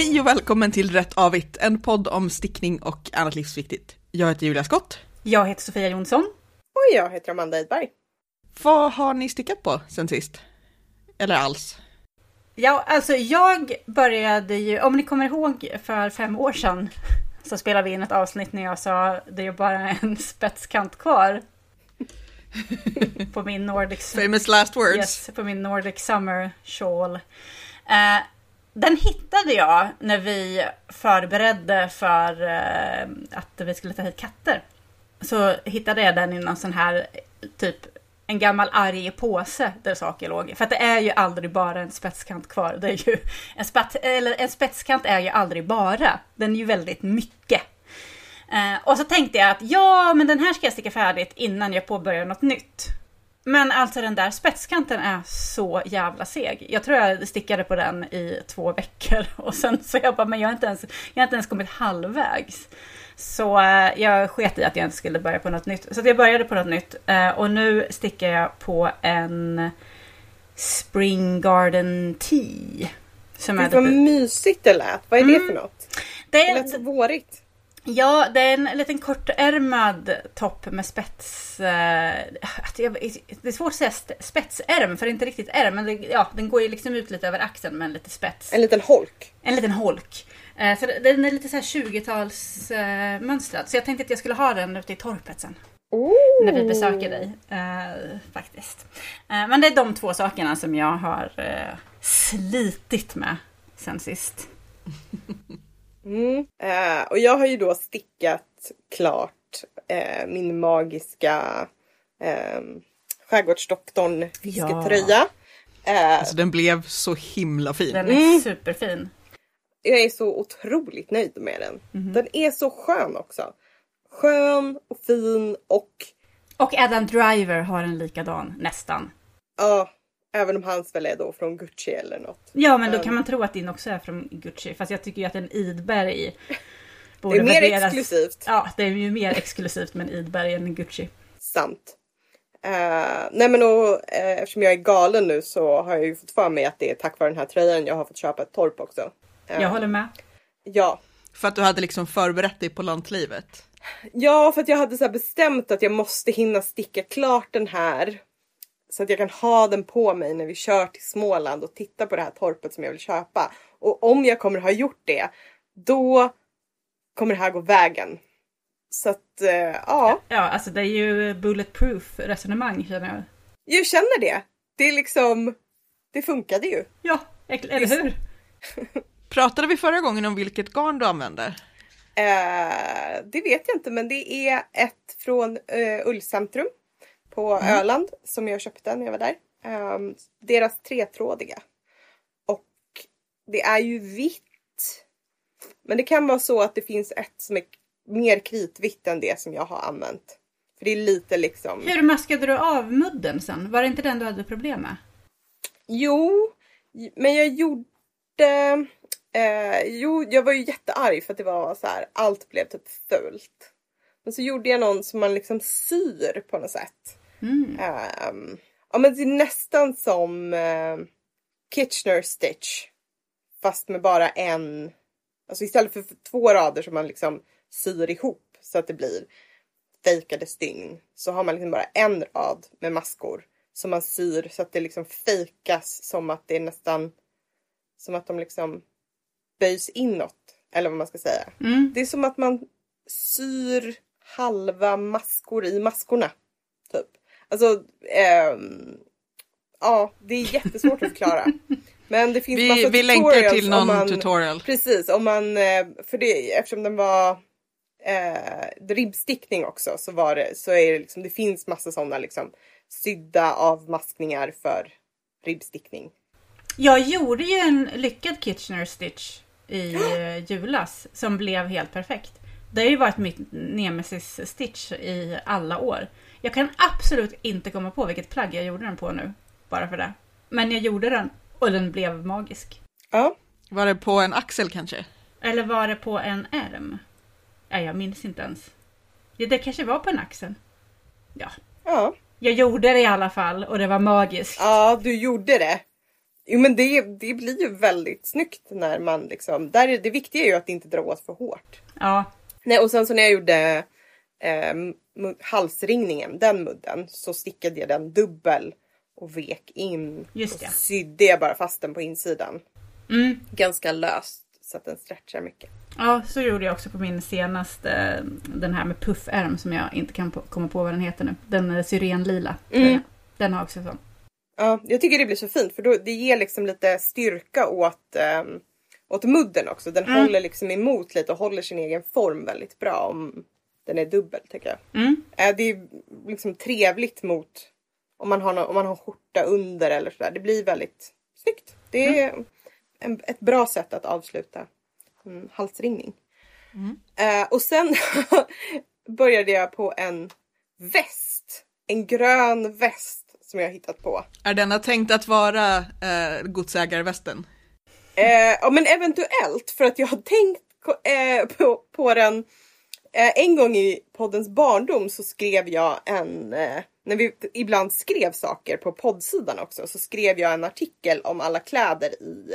Hej och välkommen till Rätt Avigt, en podd om stickning och annat livsviktigt. Jag heter Julia Skott. Jag heter Sofia Jonsson. Och jag heter Amanda Edberg. Vad har ni stickat på sen sist? Eller alls? Ja, alltså jag började ju, om ni kommer ihåg för fem år sedan så spelade vi in ett avsnitt när jag sa det är bara en spetskant kvar. på min Nordic... Famous last words. Yes, på min Nordic Summer Shawl. Eh, den hittade jag när vi förberedde för eh, att vi skulle ta hit katter. Så hittade jag den i någon sån här typ en gammal arg påse där saker låg. För att det är ju aldrig bara en spetskant kvar. Det är ju, en, spat, eller en spetskant är ju aldrig bara. Den är ju väldigt mycket. Eh, och så tänkte jag att ja, men den här ska jag sticka färdigt innan jag påbörjar något nytt. Men alltså den där spetskanten är så jävla seg. Jag tror jag stickade på den i två veckor och sen så jag bara, men jag har inte ens, jag har inte ens kommit halvvägs. Så eh, jag sket i att jag inte skulle börja på något nytt. Så jag började på något nytt eh, och nu stickar jag på en Spring Garden Tea. Som är vad mysigt det lät. Vad är det mm. för något? Det, det lät så vårigt. Ja, det är en liten kortärmad topp med spets... Eh, det är svårt att säga spetsärm, för det är inte riktigt ärm. Men det, ja, den går ju liksom ut lite över axeln med en liten spets. En liten holk. En liten holk. Eh, så den är lite så här 20-talsmönstrad. Så jag tänkte att jag skulle ha den ute i torpet sen. Oh. När vi besöker dig. Faktiskt. Men det är de två sakerna som jag har slitit med sen sist. Mm. och jag har ju då stickat klart min magiska eh, Skärgårdsdoktorn fisketröja. Ja. Alltså den blev så himla fin. Den är mm. superfin jag är så otroligt nöjd med den. Mm. Den är så skön också. Skön och fin och... Och Adam Driver har en likadan, nästan. Ja, även om hans väl är då från Gucci eller något. Ja, men då kan man tro att din också är från Gucci. Fast jag tycker ju att en Idberg borde Det är mer värderas... exklusivt. Ja, det är ju mer exklusivt med en Idberg än en Gucci. Sant. Uh, nej men och, uh, eftersom jag är galen nu så har jag ju fått för mig att det är tack vare den här tröjan jag har fått köpa ett torp också. Jag håller med. Ja. För att du hade liksom förberett dig på lantlivet? Ja, för att jag hade så bestämt att jag måste hinna sticka klart den här. Så att jag kan ha den på mig när vi kör till Småland och titta på det här torpet som jag vill köpa. Och om jag kommer ha gjort det, då kommer det här gå vägen. Så att, uh, ja. Ja, alltså det är ju bulletproof resonemang känner jag. Jag känner det. Det är liksom, det funkade ju. Ja, eller hur? Pratade vi förra gången om vilket garn du använder? Eh, det vet jag inte men det är ett från eh, Ullcentrum på mm. Öland som jag köpte när jag var där. Eh, deras tretrådiga. Och det är ju vitt. Men det kan vara så att det finns ett som är mer kritvitt än det som jag har använt. För det är lite liksom... Hur maskade du av mudden sen? Var det inte den du hade problem med? Jo, men jag gjorde Eh, jo, jag var ju jättearg för att det var så här, allt blev typ fult. Men så gjorde jag någon som man liksom syr på något sätt. Mm. Eh, ja men det är nästan som eh, Kitchener Stitch. Fast med bara en, alltså istället för två rader som man liksom syr ihop så att det blir fejkade stygn. Så har man liksom bara en rad med maskor som man syr så att det liksom fejkas som att det är nästan som att de liksom böjs inåt. Eller vad man ska säga. Mm. Det är som att man syr halva maskor i maskorna. Alltså, ähm, ja, det är jättesvårt att förklara. Men det finns vi, massa vi länkar till någon man, tutorial. Precis, om man, eh, för det, eftersom den var eh, ribbstickning också så var det, så är det liksom, det finns massa sådana liksom sydda avmaskningar för ribbstickning. Jag gjorde ju en lyckad Kitchener Stitch i eh, julas som blev helt perfekt. Det har ju varit mitt nemesis stitch i alla år. Jag kan absolut inte komma på vilket plagg jag gjorde den på nu. Bara för det. Men jag gjorde den och den blev magisk. Ja. Var det på en axel kanske? Eller var det på en ärm? Nej, jag minns inte ens. Ja, det kanske var på en axel. Ja. Ja. Jag gjorde det i alla fall och det var magiskt. Ja, du gjorde det. Jo men det, det blir ju väldigt snyggt när man liksom, där är, det viktiga är ju att inte dra åt för hårt. Ja, Nej och sen så när jag gjorde eh, halsringningen, den mudden, så stickade jag den dubbel och vek in. Just och det. sydde jag bara fast den på insidan. mm. Ganska löst så att den stretchar mycket. ja, så gjorde jag också på min senaste, den här med puffärm som jag inte kan på, komma på vad den heter nu. Den är syrenlila. Mm. Den har också sån. Ja, jag tycker det blir så fint för då, det ger liksom lite styrka åt, um, åt mudden också. Den Mm. håller liksom emot lite och håller sin egen form väldigt bra om den är dubbel tycker jag. Mm. Eh, det är liksom trevligt mot om man har, nå- om man har skjorta under eller sådär. Det blir väldigt snyggt. Det är en, ett bra sätt att avsluta en halsringning. Eh, och sen började jag på en väst. En grön väst som jag har hittat på. Är denna tänkt att vara eh, godsägarvästen? Eh, ja men eventuellt för att jag har tänkt eh, på, på den en gång i poddens barndom så skrev jag en, eh, när vi ibland skrev saker på poddsidan också, så skrev jag en artikel om alla kläder i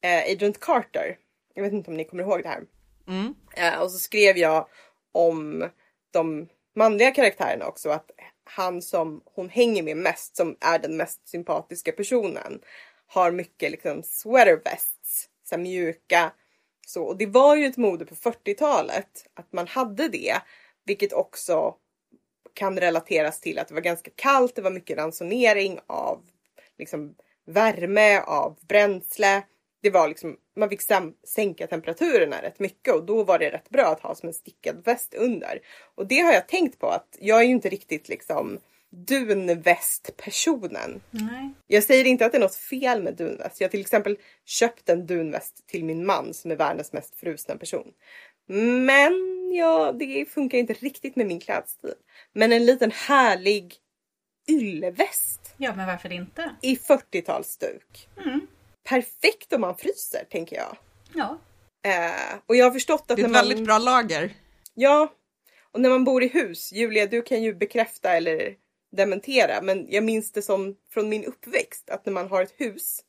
eh, Agent Carter. Jag vet inte om ni kommer ihåg det här. Mm. Eh, och så skrev jag om de manliga karaktärerna också. Att han som hon hänger med mest, som är den mest sympatiska personen, har mycket liksom sweater vests, så mjuka. Så, och det var ju ett mode på 40-talet att man hade det, vilket också kan relateras till att det var ganska kallt, det var mycket ransonering av liksom, värme, av bränsle. Det var liksom, man fick sänka temperaturerna rätt mycket och då var det rätt bra att ha som en stickad väst under. Och det har jag tänkt på att jag är ju inte riktigt liksom dunvästpersonen. Nej. Jag säger inte att det är något fel med dunväst. Jag har till exempel köpt en dunväst till min man som är världens mest frusna person. Men ja, det funkar inte riktigt med min klädstil. Men en liten härlig ylleväst Ja, men varför inte? i 40-talsstuk. Mm. Perfekt om man fryser, tänker jag. Ja. Eh, och jag har förstått att Det är när ett man... väldigt bra lager. Ja, och när man bor i hus, Julia du kan ju bekräfta eller dementera, men jag minns det som från min uppväxt att när man har ett hus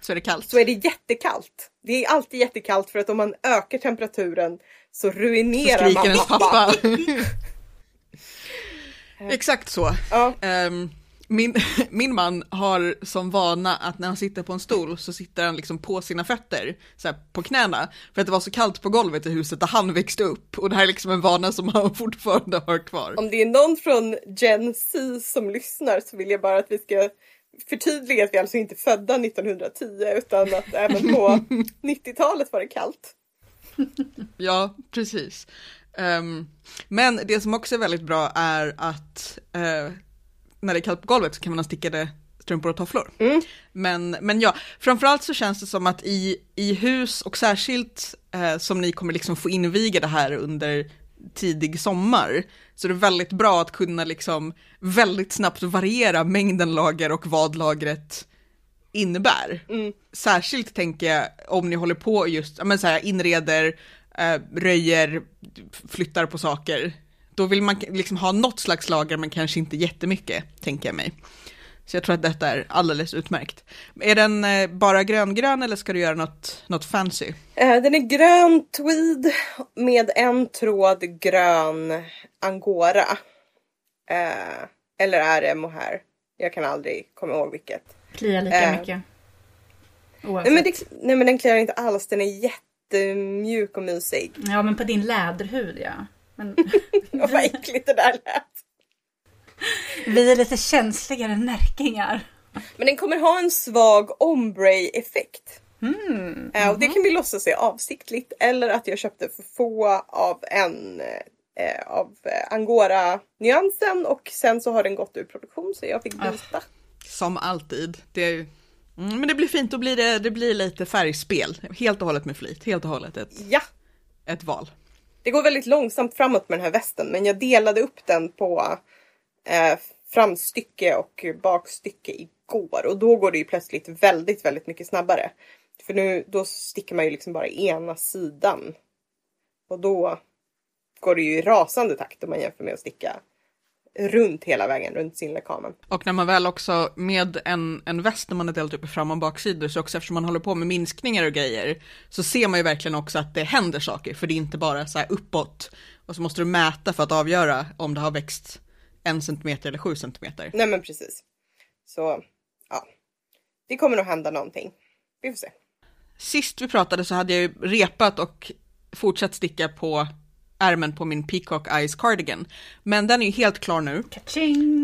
Så är det kallt. så är det jättekallt. Det är alltid jättekallt för att om man ökar temperaturen så Så ruinerar skriker man ens pappa. Exakt så. Ja. Ehm, min, min man har som vana att när han sitter på en stol så sitter han liksom på sina fötter, så här på knäna, för att det var så kallt på golvet i huset där han växte upp. Och det här är liksom en vana som han fortfarande har kvar. Om det är någon från Gen Z som lyssnar så vill jag bara att vi ska förtydliga att vi alltså inte är födda 1910 utan att även på 90-talet var det kallt. Ja, precis. Ehm, men det som också är väldigt bra är att eh, när det är kallt på golvet så kan man ha stickade strumpor och tofflor. Men, men ja, framförallt så känns det som att i, i hus och särskilt eh, som ni kommer liksom få inviga det här under tidig sommar, så det är väldigt bra att kunna liksom väldigt snabbt variera mängden lager och vad lagret innebär. Särskilt tänker jag om ni håller på just, men så här, inreder, eh, röjer, flyttar på saker. Då vill man liksom ha något slags lager men kanske inte jättemycket, tänker jag mig. Så jag tror att detta är alldeles utmärkt. Är den eh, bara gröngrön eller ska du göra något, något fancy? Eh, Den är grön tweed med en tråd grön angora. Eh, eller är det mohair? Jag kan aldrig komma ihåg vilket. Kliar lika Eh. mycket. Nej men, det, nej men den kliar inte alls, den är jättemjuk och mysig. Ja, men på din läderhud ja. Men Vad äckligt det där lät. vi är lite känsligare närkingar. Men den kommer ha en svag ombre-effekt. Mm. Eh, och det kan vi låtsas är avsiktligt eller att jag köpte för få av en eh, av eh, angora-nyansen och sen så har den gått ur produktion så jag fick Ah. byta. Som alltid. Det är, mm, men det blir fint, då blir det, det blir lite färgspel. Helt och hållet med flit, helt och hållet ett, Ja, ett val det går väldigt långsamt framåt med den här västen men jag delade upp den på eh, framstycke och bakstycke igår och då går det ju plötsligt väldigt, väldigt mycket snabbare. För nu då sticker man ju liksom bara ena sidan och då går det ju i rasande takt om man jämför med att sticka runt hela vägen, runt sinlekamen. Och när man väl också med en, en väst när man är delat upp i fram och baksidor så också eftersom man håller på med minskningar och grejer så ser man ju verkligen också att det händer saker för det är inte bara så här uppåt och så måste du mäta för att avgöra om det har växt en centimeter eller sju centimeter. Nej men precis. Så ja, det kommer nog hända någonting. Vi får se. Sist vi pratade så hade jag ju repat och fortsatt sticka på ärmen på min Peacock Eyes Cardigan. Men den är ju helt klar nu.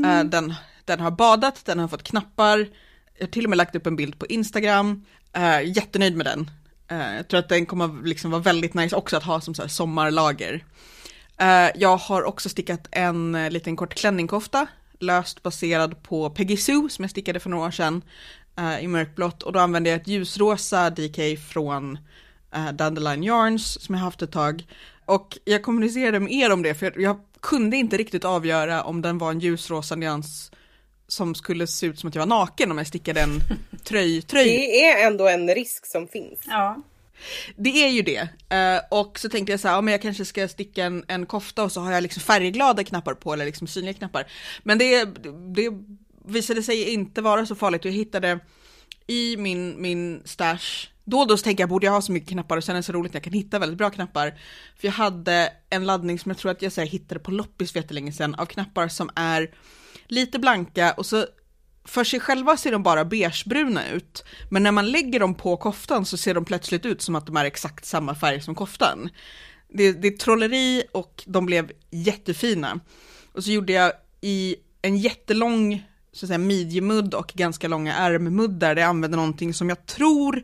Eh, Den, den har badat, den har fått knappar. Jag har till och med lagt upp en bild på Instagram. Eh, jättenöjd med den. Eh, jag tror att den kommer liksom vara väldigt nice också att ha som så här sommarlager. Jag har också stickat en liten kort klänningkofta, löst baserad på Peggy Sue som jag stickade för några år sedan i mörkblått och då använde jag ett ljusrosa DK från Dandelion Yarns som jag haft ett tag. Och jag kommunicerade med er om det för jag kunde inte riktigt avgöra om den var en ljusrosa nyans som skulle se ut som att jag var naken om jag stickade en tröj, tröj Det är ändå en risk som finns. Ja. det är ju det. Eh, och så tänkte jag så här, ja, men jag kanske ska sticka en, en kofta och så har jag liksom färgglada knappar på eller liksom synliga knappar. Men det, det visade sig inte vara så farligt. Jag hittade i min, min stash, då och då så tänker jag borde jag ha så mycket knappar och sen är det så roligt att jag kan hitta väldigt bra knappar. För jag hade en laddning som jag tror att jag så här, hittade på loppis för jättelänge sedan av knappar som är lite blanka och så för sig själva ser de bara beigebruna ut, men när man lägger dem på koftan så ser de plötsligt ut som att de är exakt samma färg som koftan. Det, det är trolleri och de blev jättefina. Och så gjorde jag i en jättelång så att säga, midjemudd och ganska långa ärmmuddar där jag använde någonting som jag tror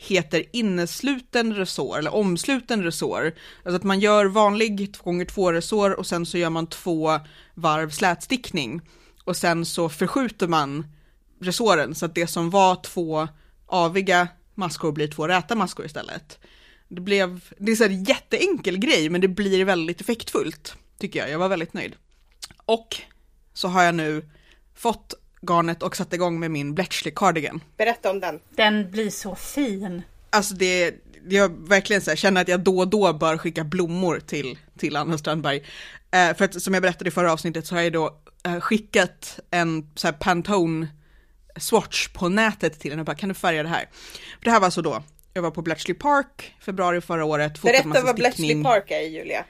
heter innesluten resår eller omsluten resår. Alltså att man gör vanlig 2x2 resår och sen så gör man två varv slätstickning och sen så förskjuter man resåren så att det som var två aviga maskor blir två räta maskor istället. Det blev, det är så här jätteenkel grej men det blir väldigt effektfullt tycker jag, jag var väldigt nöjd. Och så har jag nu fått garnet och satt igång med min Bletchley cardigan. Berätta om den. Den blir så fin. Alltså det, jag verkligen så här, känner att jag då och då bör skicka blommor till, till Anna Strandberg. Eh, för att som jag berättade i förra avsnittet så har jag då eh, skickat en så här Pantone swatch på nätet till henne och bara kan du färga det här? För det här var alltså då, jag var på Bletchley Park februari förra året. Berätta vad Bletchley stickning. Park är Julia.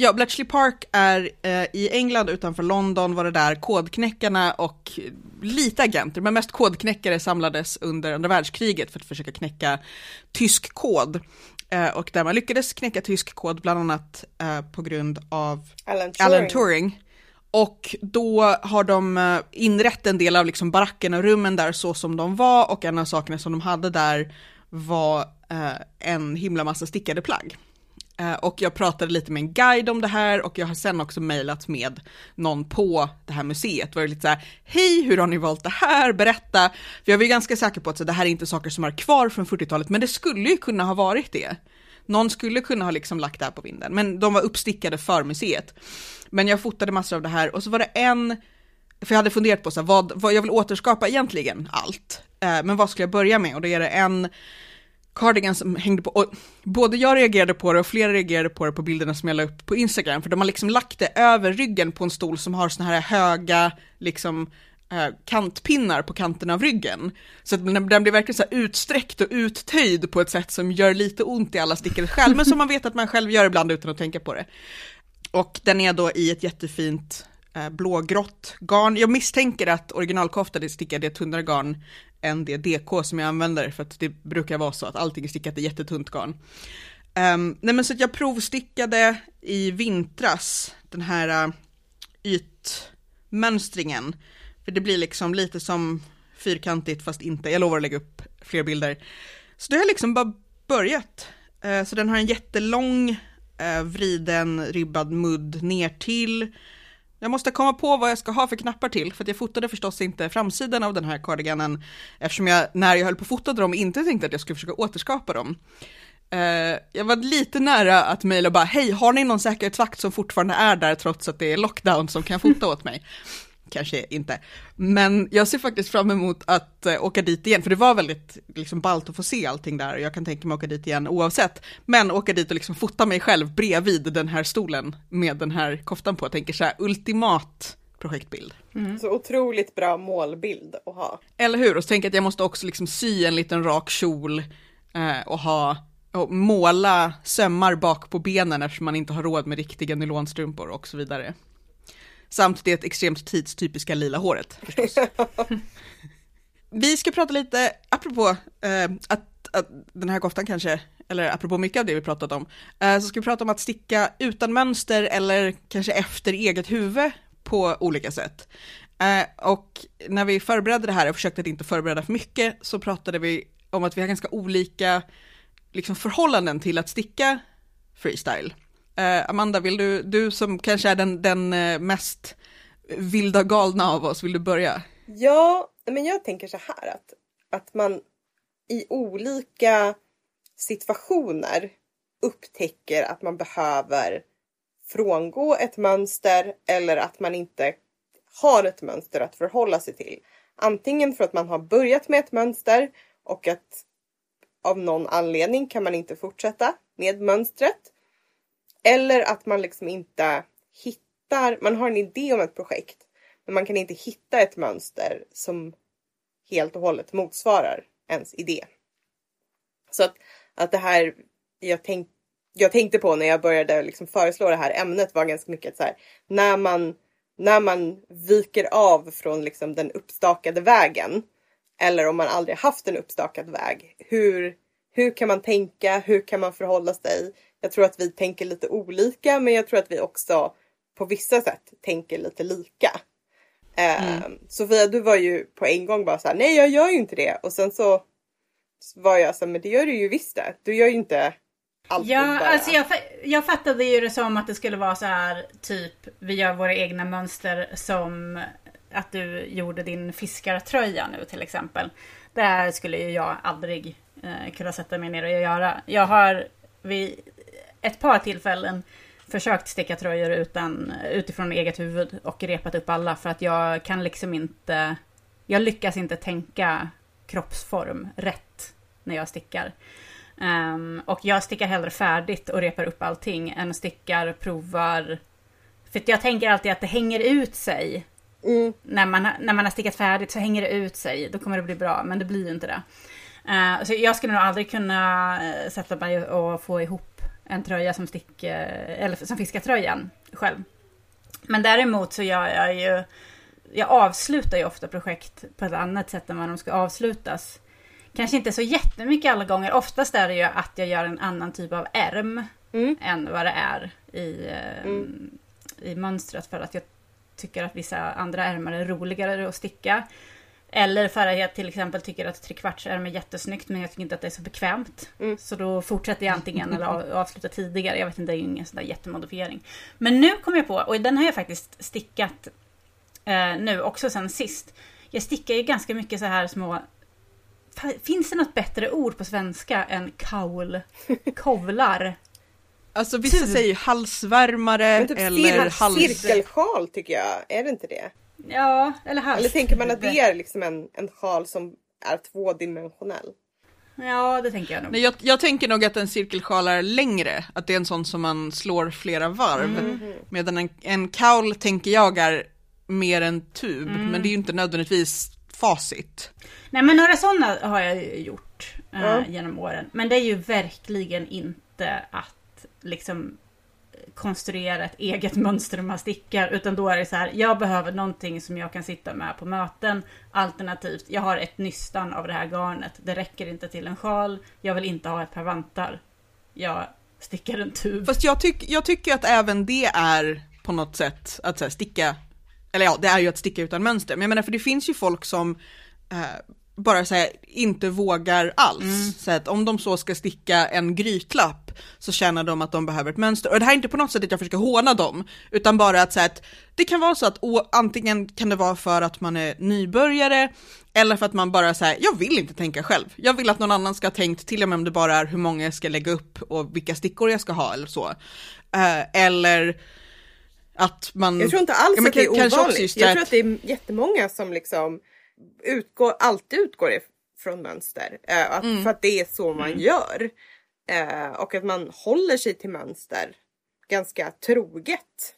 Ja, Bletchley Park är eh, i England utanför London var det där kodknäckarna och lite agenter, men mest kodknäckare samlades under andra världskriget för att försöka knäcka tysk kod. Eh, och där man lyckades knäcka tysk kod bland annat eh, på grund av Alan Turing. Alan Turing. Och då har de eh, inrett en del av liksom baracken och rummen där så som de var och en av sakerna som de hade där var eh, en himla massa stickade plagg. Eh, och jag pratade lite med en guide om det här och jag har sen också mejlat med någon på det här museet. Var det lite så här, hej hur har ni valt det här, berätta. För jag var ju ganska säker på att så, det här är inte saker som är kvar från 40-talet, men det skulle ju kunna ha varit det. Någon skulle kunna ha liksom lagt det här på vinden, men de var uppstickade för museet. Men jag fotade massor av det här och så var det en, för jag hade funderat på så här, vad, vad jag vill återskapa egentligen allt. Eh, men vad skulle jag börja med? Och då är det en cardigan som hängde på, och både jag reagerade på det och flera reagerade på det på bilderna som jag la upp på Instagram, för de har liksom lagt det över ryggen på en stol som har såna här höga, liksom, eh, kantpinnar på kanten av ryggen. Så att den, den blir verkligen så här utsträckt och uttöjd på ett sätt som gör lite ont i alla stickor själv, men som man vet att man själv gör ibland utan att tänka på det. Och den är då i ett jättefint eh, blågrått garn. Jag misstänker att originalkoftan är stickad i ett tunnare garn än det DK som jag använder för att det brukar vara så att allting är stickat i jättetunt garn. Um, nej men så att jag provstickade i vintras den här uh, ytmönstringen. För det blir liksom lite som fyrkantigt fast inte. Jag lovar att lägga upp fler bilder. Så det har jag liksom bara börjat. Uh, så den har en jättelång uh, vriden ribbad mudd ner till. Jag måste komma på vad jag ska ha för knappar till, för jag fotade förstås inte framsidan av den här cardiganen, eftersom jag när jag höll på att fota dem inte tänkte att jag skulle försöka återskapa dem. Uh, jag var lite nära att mejla och bara, hej, har ni någon säkerhetsvakt som fortfarande är där trots att det är lockdown som kan fota åt mig? Kanske inte. Men jag ser faktiskt fram emot att uh, åka dit igen, för det var väldigt liksom, ballt att få se allting där och jag kan tänka mig åka dit igen oavsett. Men åka dit och liksom fota mig själv bredvid den här stolen med den här koftan på. Jag tänker så här, ultimat projektbild. Så otroligt bra målbild att ha. Eller hur? Och så tänker jag att jag måste också liksom sy en liten rak kjol eh, och ha och måla sömmar bak på benen eftersom man inte har råd med riktiga nylonstrumpor och så vidare. Samt det extremt tidstypiska lila håret förstås. Vi ska prata lite, apropå eh, att, att den här koftan kanske, eller apropå mycket av det vi pratat om, eh, så ska vi prata om att sticka utan mönster eller kanske efter eget huvud på olika sätt. Eh, och när vi förberedde det här och försökte att inte förbereda för mycket så pratade vi om att vi har ganska olika liksom, förhållanden till att sticka freestyle. Eh, Amanda, vill du, du som kanske är den, den eh, mest vilda galna av oss, vill du börja? Ja, men jag tänker så här att, att man i olika situationer upptäcker att man behöver frångå ett mönster eller att man inte har ett mönster att förhålla sig till. Antingen för att man har börjat med ett mönster och att av någon anledning kan man inte fortsätta med mönstret. Eller att man liksom inte hittar, man har en idé om ett projekt men man kan inte hitta ett mönster som helt och hållet motsvarar ens idé. Så att, att det här jag, tänk, jag tänkte på när jag började liksom föreslå det här ämnet var ganska mycket så här, när man, när man viker av från liksom den uppstakade vägen eller om man aldrig haft en uppstakad väg. Hur, hur kan man tänka? Hur kan man förhålla sig? Jag tror att vi tänker lite olika men jag tror att vi också på vissa sätt tänker lite lika. Mm. Sofia, du var ju på en gång bara så här, nej jag gör ju inte det. Och sen så var jag så här, men det gör du ju visst det. Du gör ju inte alltid Ja, bara. alltså jag, jag fattade ju det som att det skulle vara så här, typ, vi gör våra egna mönster som att du gjorde din fiskartröja nu till exempel. Det här skulle ju jag aldrig eh, kunna sätta mig ner och göra. Jag har vid ett par tillfällen försökt sticka tröjor utan, utifrån eget huvud och repat upp alla för att jag kan liksom inte... Jag lyckas inte tänka kroppsform rätt när jag stickar. Um, och jag stickar hellre färdigt och repar upp allting än stickar, provar. För jag tänker alltid att det hänger ut sig. Mm. När, man, när man har stickat färdigt så hänger det ut sig. Då kommer det bli bra, men det blir ju inte det. Uh, så jag skulle nog aldrig kunna uh, sätta mig och få ihop en tröja som, stick, eller som fiskartröjan själv. Men däremot så gör jag ju... Jag avslutar ju ofta projekt på ett annat sätt än vad de ska avslutas. Kanske inte så jättemycket alla gånger. Oftast är det ju att jag gör en annan typ av ärm Mm. än vad det är i, Mm. i mönstret. För att jag tycker att vissa andra ärmar är roligare att sticka. Eller för att jag till exempel tycker att trekvartsärm är jättesnyggt men jag tycker inte att det är så bekvämt. Mm. Så då fortsätter jag antingen eller av- avslutar tidigare. Jag vet inte, det är ju ingen sån där jättemodifiering. Men nu kom jag på, och den har jag faktiskt stickat eh, nu också sen sist. Jag stickar ju ganska mycket så här små... Finns det något bättre ord på svenska än kaul? Kovlar? Alltså vissa Tur. säger halsvärmare typ eller cir- hals... cirkelsjal tycker jag, är det inte det? Ja, eller hals. Eller tänker man att det är liksom en, en sjal som är tvådimensionell? Ja, det tänker jag nog. Nej, jag, jag tänker nog att en cirkelsjal är längre, att det är en sån som man slår flera varv. Mm. Medan en, en kaul tänker jag är mer en tub, Mm. men det är ju inte nödvändigtvis facit. Nej men några sådana har jag gjort eh, genom åren. Men det är ju verkligen inte att liksom konstruera ett eget mönster man stickar. Utan då är det så här, jag behöver någonting som jag kan sitta med på möten. Alternativt, jag har ett nystan av det här garnet. Det räcker inte till en sjal. Jag vill inte ha ett par vantar. Jag stickar en tub. Fast jag, tyck, jag tycker att även det är på något sätt att här, sticka, eller ja, det är ju att sticka utan mönster. Men jag menar, för det finns ju folk som eh, bara så här, inte vågar alls. Så att om de så ska sticka en grytlapp så känner de att de behöver ett mönster. Och det här är inte på något sätt att jag försöker håna dem, utan bara att, så att det kan vara så att å, antingen kan det vara för att man är nybörjare eller för att man bara säger jag vill inte tänka själv. Jag vill att någon annan ska ha tänkt till och med om det bara är hur många jag ska lägga upp och vilka stickor jag ska ha eller så. Eh, eller att man... Jag tror inte alls Ja, att det är ovanligt. Jag tror att- det är jättemånga som liksom utgår, alltid utgår från mönster. Eh, att, Mm. För att det är så man gör. Eh, och att man håller sig till mönster ganska troget.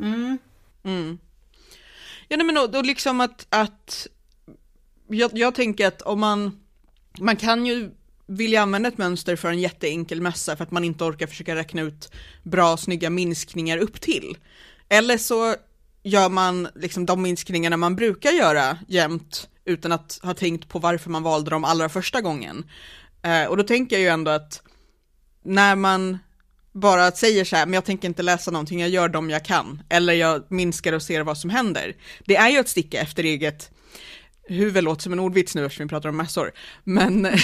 Mm. Mm. Ja, nej, men då, då liksom att, att jag, jag tänker att om man, man kan ju vilja använda ett mönster för en jätteenkel mössa för att man inte orkar försöka räkna ut bra, snygga minskningar upp till. Eller så gör man liksom de minskningarna man brukar göra jämt utan att ha tänkt på varför man valde dem allra första gången. Eh, och då tänker jag ju ändå att när man bara säger så här, men jag tänker inte läsa någonting, jag gör dem jag kan, eller jag minskar och ser vad som händer. Det är ju att sticka efter eget huvud, låter som en ordvits nu eftersom vi pratar om mässor, men,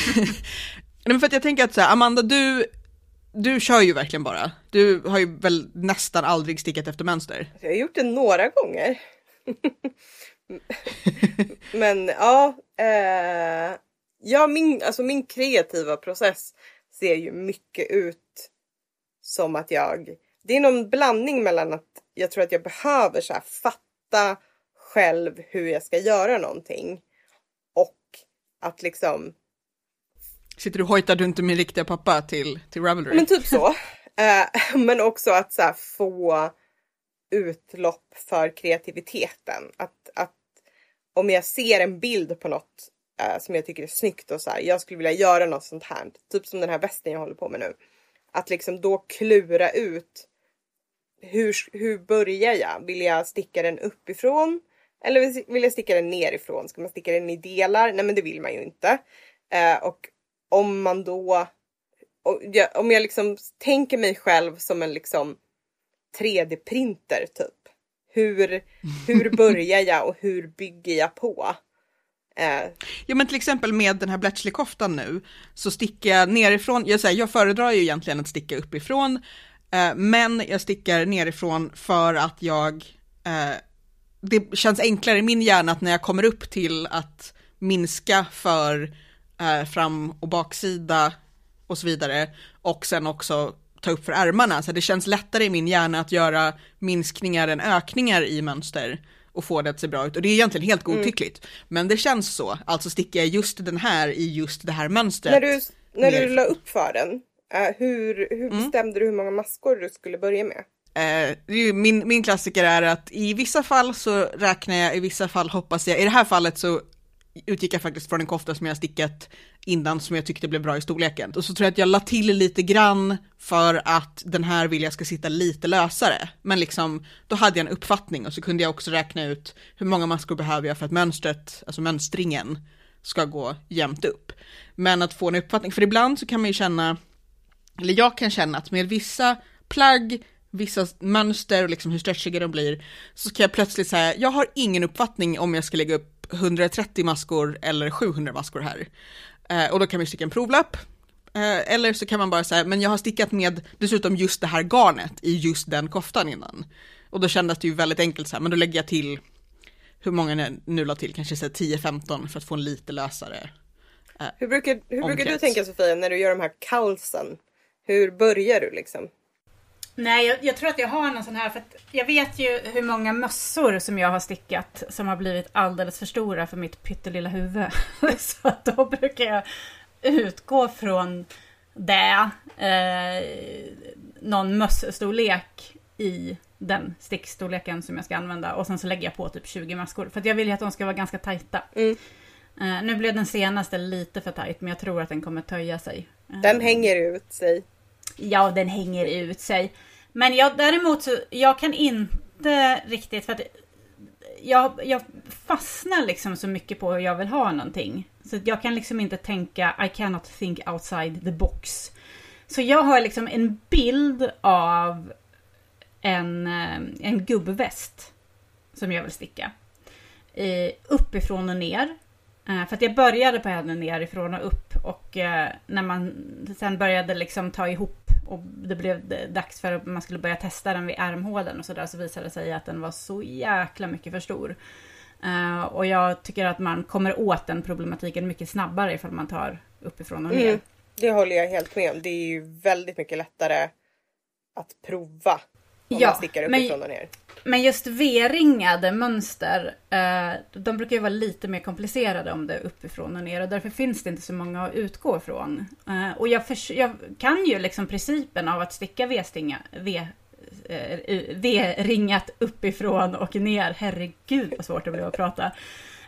för att jag tänker att så här, Amanda, du, du kör ju verkligen bara. Du har ju väl nästan aldrig stickat efter mönster. Jag har gjort det några gånger. men ja, eh, ja min, alltså min kreativa process ser ju mycket ut som att jag... Det är någon blandning mellan att jag tror att jag behöver så fatta själv hur jag ska göra någonting och att liksom... Sitter du och hojtar du inte min riktiga pappa till, till Ravelry? Men typ så. eh, men också att så få utlopp för kreativiteten. Att, att om jag ser en bild på något eh, som jag tycker är snyggt och så här, jag skulle vilja göra något sånt här. Typ som den här västen jag håller på med nu. Att liksom då klura ut hur, hur börjar jag? Vill jag sticka den uppifrån? Eller vill jag sticka den nerifrån? Ska man sticka den i delar? Nej men det vill man ju inte. Eh, och om man då... Jag, om jag liksom tänker mig själv som en liksom 3D-printer typ. Hur, hur börjar jag och hur bygger jag på? Eh. Ja men till exempel med den här Bletchley-koftan nu så sticker jag nerifrån, jag, säger, jag föredrar ju egentligen att sticka uppifrån eh, men jag stickar nerifrån för att jag eh, det känns enklare i min hjärna att när jag kommer upp till att minska för eh, fram och baksida och så vidare och sen också ta upp för ärmarna. Så det känns lättare i min hjärna att göra minskningar än ökningar i mönster och få det att se bra ut. Och det är egentligen helt mm. godtyckligt. Mm. Men det känns så, alltså sticker jag just den här i just det här mönstret. När du, när du la upp för den, uh, hur, hur mm. bestämde du hur många maskor du skulle börja med? Uh, min, min klassiker är att i vissa fall så räknar jag, i vissa fall hoppas jag, i det här fallet så utgick jag faktiskt från en kofta som jag stickat innan som jag tyckte blev bra i storleken. Och så tror jag att jag la till lite grann för att den här vill jag ska sitta lite lösare. Men liksom, då hade jag en uppfattning och så kunde jag också räkna ut hur många maskor behöver jag för att mönstret, alltså mönstringen, ska gå jämnt upp. Men att få en uppfattning, för ibland så kan man ju känna, eller jag kan känna att med vissa plagg, vissa mönster och liksom hur stretchiga de blir, så kan jag plötsligt säga, jag har ingen uppfattning om jag ska lägga upp 130 maskor eller 700 maskor här. Eh, och då kan vi sticka en provlapp. Eh, eller så kan man bara säga, men jag har stickat med dessutom just det här garnet i just den koftan innan. Och då kändes det ju väldigt enkelt så här, men då lägger jag till hur många jag nu la till, kanske 10-15 för att få en lite lösare eh, Hur brukar, hur brukar du tänka Sofia när du gör de här kaosen? Hur börjar du liksom? Nej, jag, jag, tror att jag har någon sån här, för jag vet ju hur många mössor som jag har stickat som har blivit alldeles för stora för mitt pyttelilla huvud. Så att då brukar jag utgå från det, eh, någon mösstorlek i den stickstorleken som jag ska använda och sen så lägger jag på typ 20 maskor. För jag vill ju att de ska vara ganska tajta. Mm. Eh, nu blev den senaste lite för tajt men jag tror att den kommer töja sig. Den eh, hänger ut sig. Ja, den hänger ut sig. Men jag, däremot så, jag kan inte riktigt, för att jag, jag fastnar liksom så mycket på hur jag vill ha någonting. Så jag kan liksom inte tänka, I cannot think outside the box. Så jag har liksom en bild av en, eh, en gubbväst som jag vill sticka. I, uppifrån och ner. Eh, för att jag började på henne nerifrån och upp och eh, när man sen började liksom ta ihop och det blev dags för att man skulle börja testa den vid armhålen och sådär så visade det sig att den var så jäkla mycket för stor. Uh, och jag tycker att man kommer åt den problematiken mycket snabbare ifall man tar uppifrån och ner. Mm, det håller jag helt med om. Det är ju väldigt mycket lättare att prova om ja, man stickar uppifrån men, och ner. Men just V-ringade mönster, eh, de brukar ju vara lite mer komplicerade om det är uppifrån och ner och därför finns det inte så många att utgå ifrån. Eh, och jag, för, jag, kan ju liksom principen av att sticka V-stinga, V eh, eh, V-ringat uppifrån och ner. Herregud vad svårt det blev att prata.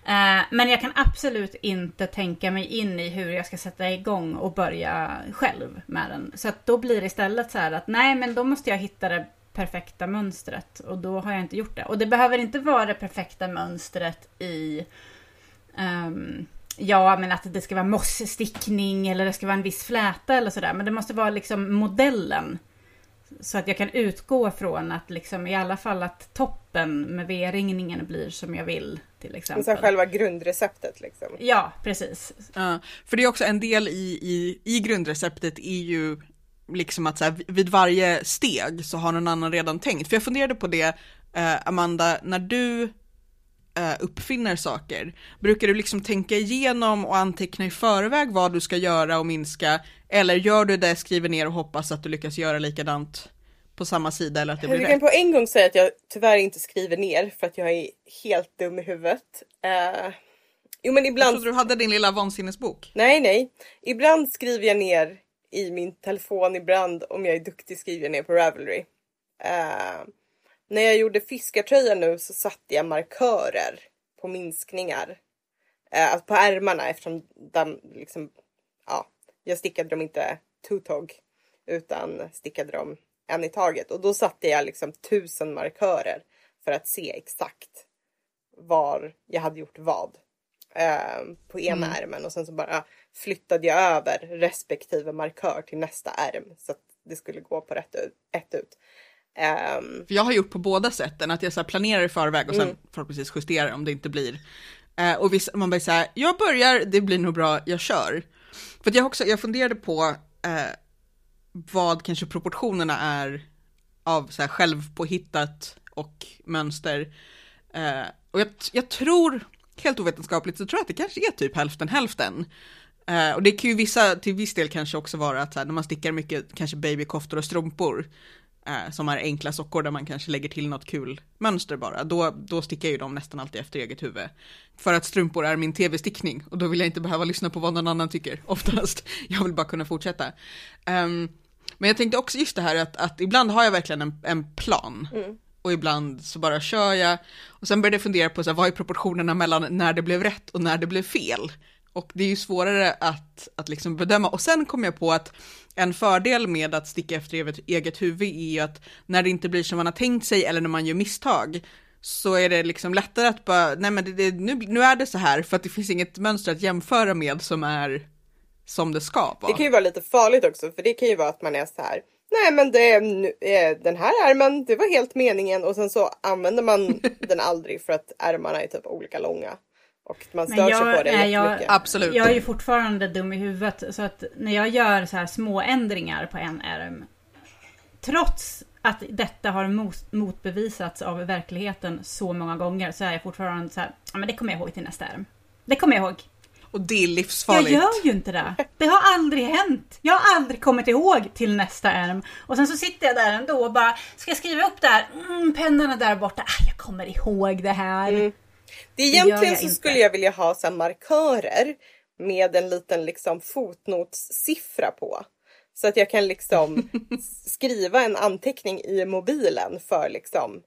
Eh, men jag kan absolut inte tänka mig in i hur jag ska sätta igång och börja själv med den. Så att då blir det istället så här att nej men då måste jag hitta det perfekta mönstret och då har jag inte gjort det. Och det behöver inte vara det perfekta mönstret i um, Ja, men att det ska vara mossstickning eller det ska vara en viss fläta eller sådär. Men det måste vara liksom modellen. Så att jag kan utgå från att liksom i alla fall att toppen med V-ringningen blir som jag vill till exempel. Så själva grundreceptet liksom. Ja, precis. Ja, för det är också en del i, i, i grundreceptet är ju liksom att så här, vid varje steg så har någon annan redan tänkt. För jag funderade på det, eh, Amanda, när du eh, uppfinner saker, brukar du liksom tänka igenom och anteckna i förväg vad du ska göra och minska, eller gör du det, skriver ner och hoppas att du lyckas göra likadant på samma sida eller att det blir Jag rätt? kan på en gång säga att jag tyvärr inte skriver ner för att jag är helt dum i huvudet. Uh, jo men Jag ibland... trodde du hade din lilla vansinnesbok. Nej, nej. Ibland skriver jag ner i min telefon, ibland om jag är duktig skriver jag ner på Ravelry. Uh, när jag gjorde fiskartröjan nu så satte jag markörer på minskningar. Uh, på ärmarna eftersom de liksom, ja, jag stickade dem inte two-tog utan stickade dem en i taget och då satte jag liksom tusen markörer för att se exakt var jag hade gjort vad eh, på ena Mm. ärmen och sen så bara flyttade jag över respektive markör till nästa ärm så att det skulle gå på rätt ut, ett ut. För jag har gjort på båda sätten, att jag så planerar i förväg och sen Mm. förhoppningsvis justerar om det inte blir. Eh, och vissa, man bara säger, jag börjar, det blir nog bra, jag kör. För jag också, jag funderade på eh, vad kanske proportionerna är av så här självpåhittat och mönster. Eh, och jag, jag tror, helt ovetenskapligt, så tror jag att det kanske är typ hälften hälften. Eh, och det kan ju vissa, till viss del kanske också vara att så här, när man stickar mycket kanske babykoftor och strumpor, eh, som är enkla sockor där man kanske lägger till något kul mönster bara, då, då stickar ju de nästan alltid efter eget huvud. För att strumpor är min tv-stickning och då vill jag inte behöva lyssna på vad någon annan tycker oftast. Jag vill bara kunna fortsätta. Um, men jag tänkte också just det här att, att ibland har jag verkligen en, en plan. Mm. Och ibland så bara kör jag. Och sen började jag fundera på så här, vad är proportionerna mellan när det blev rätt och när det blev fel. Och det är ju svårare att, att liksom bedöma. Och sen kom jag på att en fördel med att sticka efter eget, eget huvud är ju att när det inte blir som man har tänkt sig eller när man gör misstag så är det liksom lättare att bara, nej men det, det, nu, nu är det så här för att det finns inget mönster att jämföra med som är som det ska vara. det kan ju vara lite farligt också för det kan ju vara att man är så här. Nej men det, eh, den här ärmen, det var helt meningen och sen så använder man den aldrig för att ärmarna är typ olika långa. Och man stör jag- sig på det nej, jag-. Absolut. Jag är ju fortfarande dum i huvudet så att när jag gör så här små ändringar på en ärm. Trots att detta har mot, motbevisats av verkligheten så många gånger så är jag fortfarande så här. Ja men det kommer jag ihåg till nästa ärm. Det kommer jag ihåg. Och det är Jag livsfarligt. gör ju inte det. Det har aldrig hänt. Jag har aldrig kommit ihåg till nästa ärm. Och sen så sitter jag där ändå och bara, ska jag skriva upp där? Mm, pennan är där borta. Ah, jag kommer ihåg det här. Mm. Det egentligen jag så inte. skulle jag vilja ha så här markörer med en liten liksom fotnotssiffra på. Så att jag kan liksom skriva en anteckning i mobilen för liksom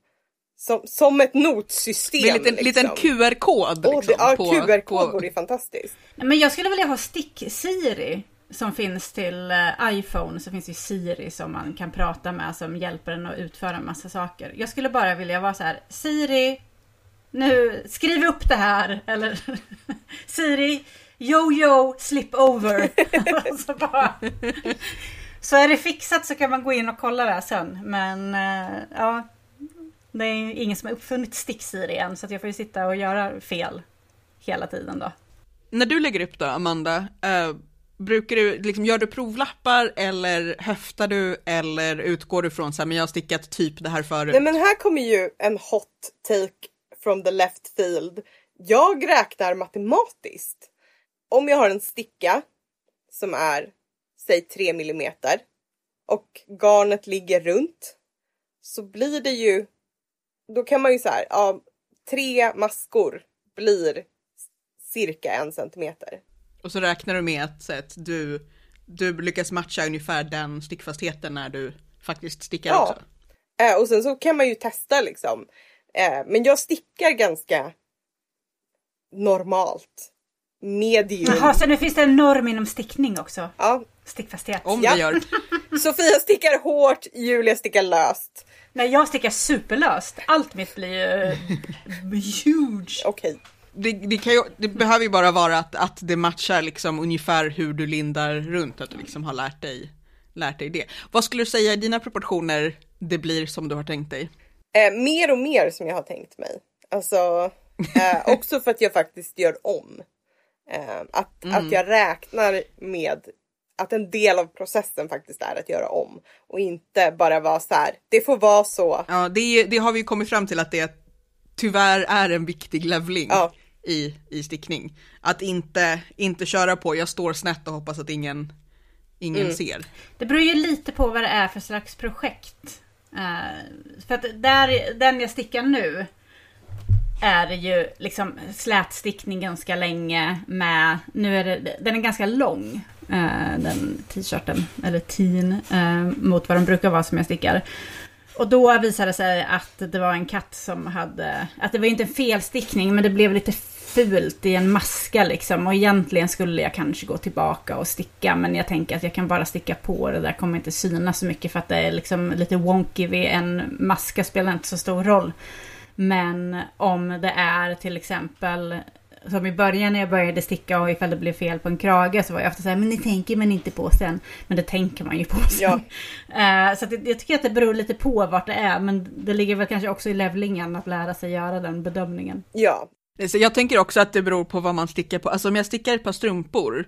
som, som ett notsystem. Med en liten, liksom. liten QR-kod. Åh, Liksom, det, ja, på- QR-kod på- vore ju fantastiskt. Men jag skulle vilja ha Stick-Siri. Som finns till eh, iPhone så finns det ju Siri som man kan prata med som hjälper en att utföra en massa saker. Jag skulle bara vilja vara så här, Siri, nu skriv upp det här. Eller Siri, yo-yo, slip over. Så, bara, så är det fixat så kan man gå in och kolla det sen. Men eh, ja, det är ingen som har uppfunnit Stick-Siri än så att jag får ju sitta och göra fel hela tiden då. När du lägger upp då, Amanda, eh, brukar du, liksom, gör du provlappar eller höftar du eller utgår du från så här, men jag har stickat typ det här förut? Nej men här kommer ju en hot take from the left field. Jag räknar matematiskt. Om jag har en sticka som är säg 3 millimeter och garnet ligger runt så blir det ju då kan man ju så här, ja, tre maskor blir cirka en centimeter. Och så räknar du med att, så att du, du lyckas matcha ungefär den stickfastheten när du faktiskt stickar Ja. också? Eh, och sen så kan man ju testa liksom. Eh, men jag stickar ganska normalt. Medium. Jaha, så nu finns det en norm inom stickning också? Ja. Stickfasthet. Om Ja. det gör. Sofia stickar hårt, Julia stickar löst. Nej, jag stickar superlöst. Allt mitt blir ju eh, huge. Okej. Det, det, kan ju, det behöver ju bara vara att, att det matchar liksom ungefär hur du lindar runt, att du liksom har lärt dig, lärt dig det. Vad skulle du säga i dina proportioner det blir som du har tänkt dig? Eh, mer och mer som jag har tänkt mig. Alltså, eh, också för att jag faktiskt gör om. Eh, att, att jag räknar med att en del av processen faktiskt är att göra om. Och inte bara vara så här, det får vara så. Ja, det, det har vi ju kommit fram till att det tyvärr är en viktig levling Ja. i, i stickning. Att inte, inte köra på, jag står snett och hoppas att ingen, ingen ser. Det beror ju lite på vad det är för slags projekt. Eh, för att där, den jag stickar nu är det ju liksom slätstickning ganska länge med, nu är det, den är ganska lång, eh, den t-shirten, eller teen, eh, mot vad de brukar vara som jag stickar. Och då visade det sig att det var en katt som hade, att det var inte en felstickning men det blev lite fult i en maska liksom. Och egentligen skulle jag kanske gå tillbaka och sticka men jag tänker att jag kan bara sticka på det där kommer inte synas så mycket för att det är liksom lite wonky vid en maska spelar inte så stor roll. Men om det är till exempel som i början när jag började sticka och ifall det blev fel på en krage så var jag ofta så här, men det tänker man inte på sen. Men det tänker man ju på sen. Ja. Eh, så att det- jag tycker att det beror lite på vart det är. Men det ligger väl kanske också i levlingen att lära sig göra den bedömningen. Ja, Så jag tänker också att det beror på vad man stickar på. Alltså om jag stickar ett par strumpor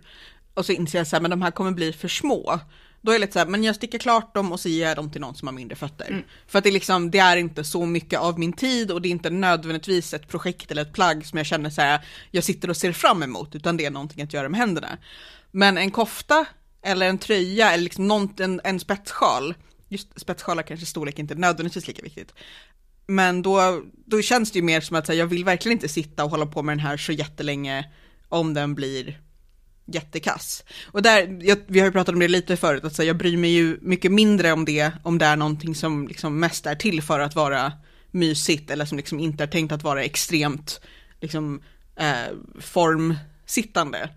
och så inser jag så här, men de här kommer bli för små. Då är det lite så här, men jag stickar klart dem och så ger jag dem till någon som har mindre fötter. För att det är liksom, det är inte så mycket av min tid och det är inte nödvändigtvis ett projekt eller ett plagg som jag känner så här, jag sitter och ser fram emot, utan det är någonting att göra med händerna. Men en kofta eller en tröja eller liksom någon, en, en spetssjal, just spetssjalar kanske storlek inte nödvändigtvis lika viktigt. Men då, då känns det ju mer som att här, jag vill verkligen inte sitta och hålla på med den här så jättelänge om den blir jättekass. Och där, jag, vi har ju pratat om det lite förut, att så jag bryr mig ju mycket mindre om det, om det är någonting som liksom mest är till för att vara mysigt eller som liksom inte är tänkt att vara extremt liksom, eh, formsittande.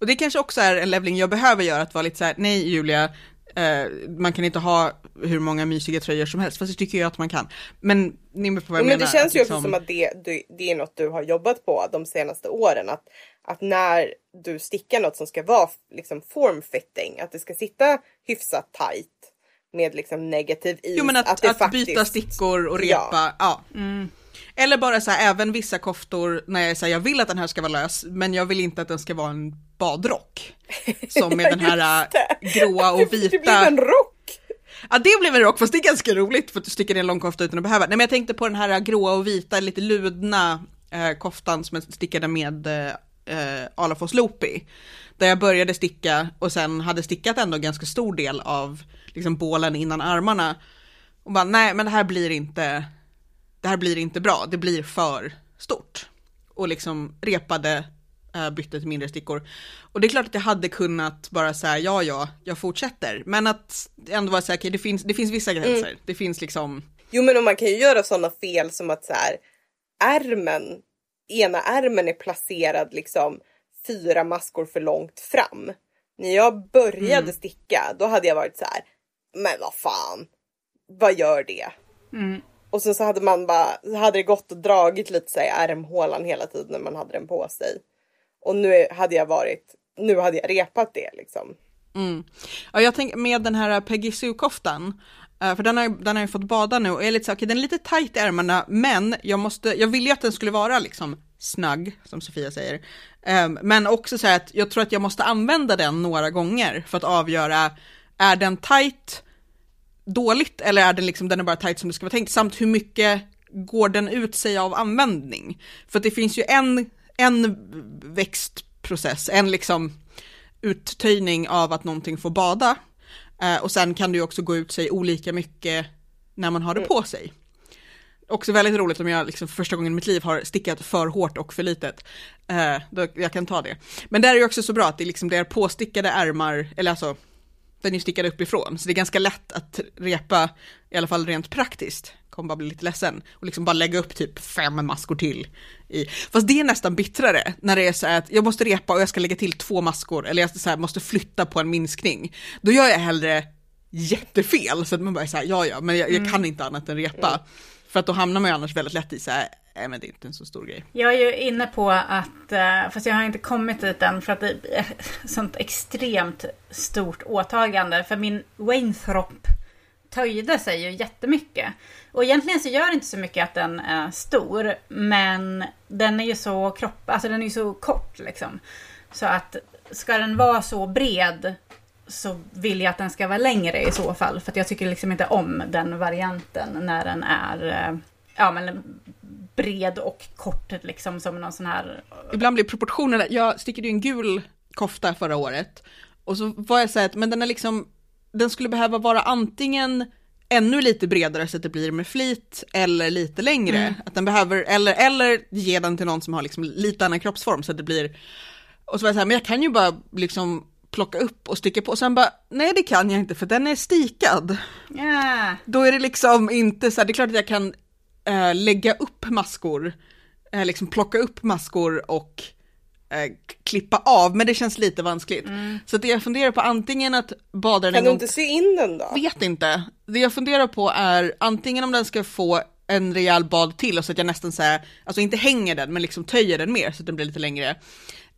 Och det kanske också är en levling jag behöver göra, att vara lite så här, nej Julia, eh, man kan inte ha hur många mysiga tröjor som helst, fast det tycker jag att man kan. Men ni på vad jag men menar. det känns att ju också liksom- som att det, det är något du har jobbat på de senaste åren. Att, att när du stickar något som ska vara liksom form-fitting, att det ska sitta hyfsat tight med liksom negativ is. Jo men att, det att, byta stickor och repa, ja. Eller bara så här, även vissa koftor när jag säger jag vill att den här ska vara lös, men jag vill inte att den ska vara en badrock. Som med den här äh, gråa och Det, det blev vita. en rock! Ja det blev en rock, fast det är ganska roligt för att du sticker ner en lång kofta utan att behöva. Nej men jag tänkte på den här äh, gråa och vita, lite ludna eh, koftan som jag stickade med eh, Alafors Loopy. Där jag började sticka och sen hade stickat ändå ganska stor del av liksom bålen innan armarna. Och bara nej men det här blir inte, det här blir inte bra, det blir för stort. Och liksom repade, äh, bytte till mindre stickor. Och det är klart att jag hade kunnat bara säga ja ja, jag fortsätter. Men att ändå vara säker, det finns, det finns vissa gränser. Det finns liksom, Jo men man kan ju göra sådana fel som att så här ärmen, ena ärmen är placerad liksom fyra maskor för långt fram. När jag började Mm. sticka då hade jag varit så här, men vad fan, vad gör det? Mm. Och sen så hade man bara, hade det gått och dragit lite så i ärmhålan hela tiden när man hade den på sig. Och nu hade jag varit, nu hade jag repat det liksom. Mm. Ja, jag tänker med den här Peggy Sue-koftan, eh, för den har, den har jag fått bada nu och är lite så, okay, den är lite tajt i ärmarna, men jag måste, jag ville ju att den skulle vara liksom snagg, som Sofia säger. Ehm, men också så här att jag tror att jag måste använda den några gånger för att avgöra, är den tajt dåligt eller är den liksom, den är bara tajt som det ska vara tänkt, samt hur mycket går den ut sig av användning? För att det finns ju en, en växtprocess, en liksom uttöjning av att någonting får bada. Eh, och sen kan det ju också gå ut sig olika mycket när man har det på sig. Också väldigt roligt om jag liksom för första gången i mitt liv har stickat för hårt och för litet. Eh, då, jag kan ta det. Men där är ju också så bra att det, liksom, det är påstickade ärmar, eller alltså den ju stickad uppifrån, så det är ganska lätt att repa, i alla fall rent praktiskt, kommer bara bli lite ledsen, och liksom bara lägga upp typ fem maskor till. I. Fast det är nästan bittrare, när det är så att jag måste repa och jag ska lägga till två maskor, eller jag så här, måste flytta på en minskning. Då gör jag hellre jättefel, så att man bara är så här, ja ja, men jag, jag kan inte annat än repa. Mm. För att då hamnar man ju annars väldigt lätt i så här, nej men det är inte en så stor grej. Jag är ju inne på att, eh, fast jag har inte kommit dit än för att det är ett sånt extremt stort åtagande. För min Wainthrop töjde sig ju jättemycket. Och egentligen så gör det inte så mycket att den är stor. Men den är ju så kropp, alltså den är ju så kort liksom. Så att ska den vara så bred så vill jag att den ska vara längre i så fall. För att jag tycker liksom inte om den varianten när den är eh, ja, men bred och kort liksom som någon sån här. Ibland blir proportionerna, jag stickade ju en gul kofta förra året och så var jag så här att men den är liksom, den skulle behöva vara antingen ännu lite bredare så att det blir med flit eller lite längre. Mm. Att den behöver, eller, eller ge den till någon som har liksom lite annan kroppsform så att det blir, och så var jag så här, men jag kan ju bara liksom plocka upp och sticka på. Och sen bara, nej det kan jag inte för den är stikad. Yeah. Då är det liksom inte så här, det är klart att jag kan äh, lägga upp maskor, äh, liksom plocka upp maskor och äh, klippa av, men det känns lite vanskligt. Mm. Så det jag funderar på antingen att bada den Kan du inte sy in den då? Vet inte. Det jag funderar på är antingen om den ska få en rejäl bad till och så att jag nästan säger, alltså inte hänger den men liksom töjer den mer så att den blir lite längre.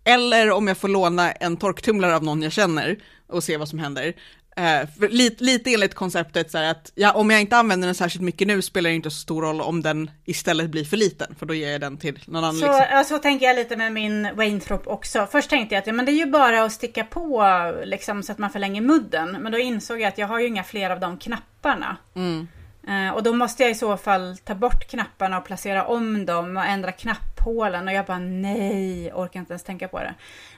Eller om jag får låna en torktumlare av någon jag känner och se vad som händer. Uh, lite, lite enligt konceptet så att ja, om jag inte använder den särskilt mycket nu spelar det inte så stor roll om den istället blir för liten för då ger jag den till någon annan. Så, liksom. ja, så tänker jag lite med min Wainthrope också. Först tänkte jag att ja, men det är ju bara att sticka på liksom, så att man förlänger mudden. Men då insåg jag att jag har ju inga fler av de knapparna. Mm. Uh, och då måste jag i så fall ta bort knapparna och placera om dem och ändra knapphålen. Och jag bara nej, orkar inte ens tänka på det.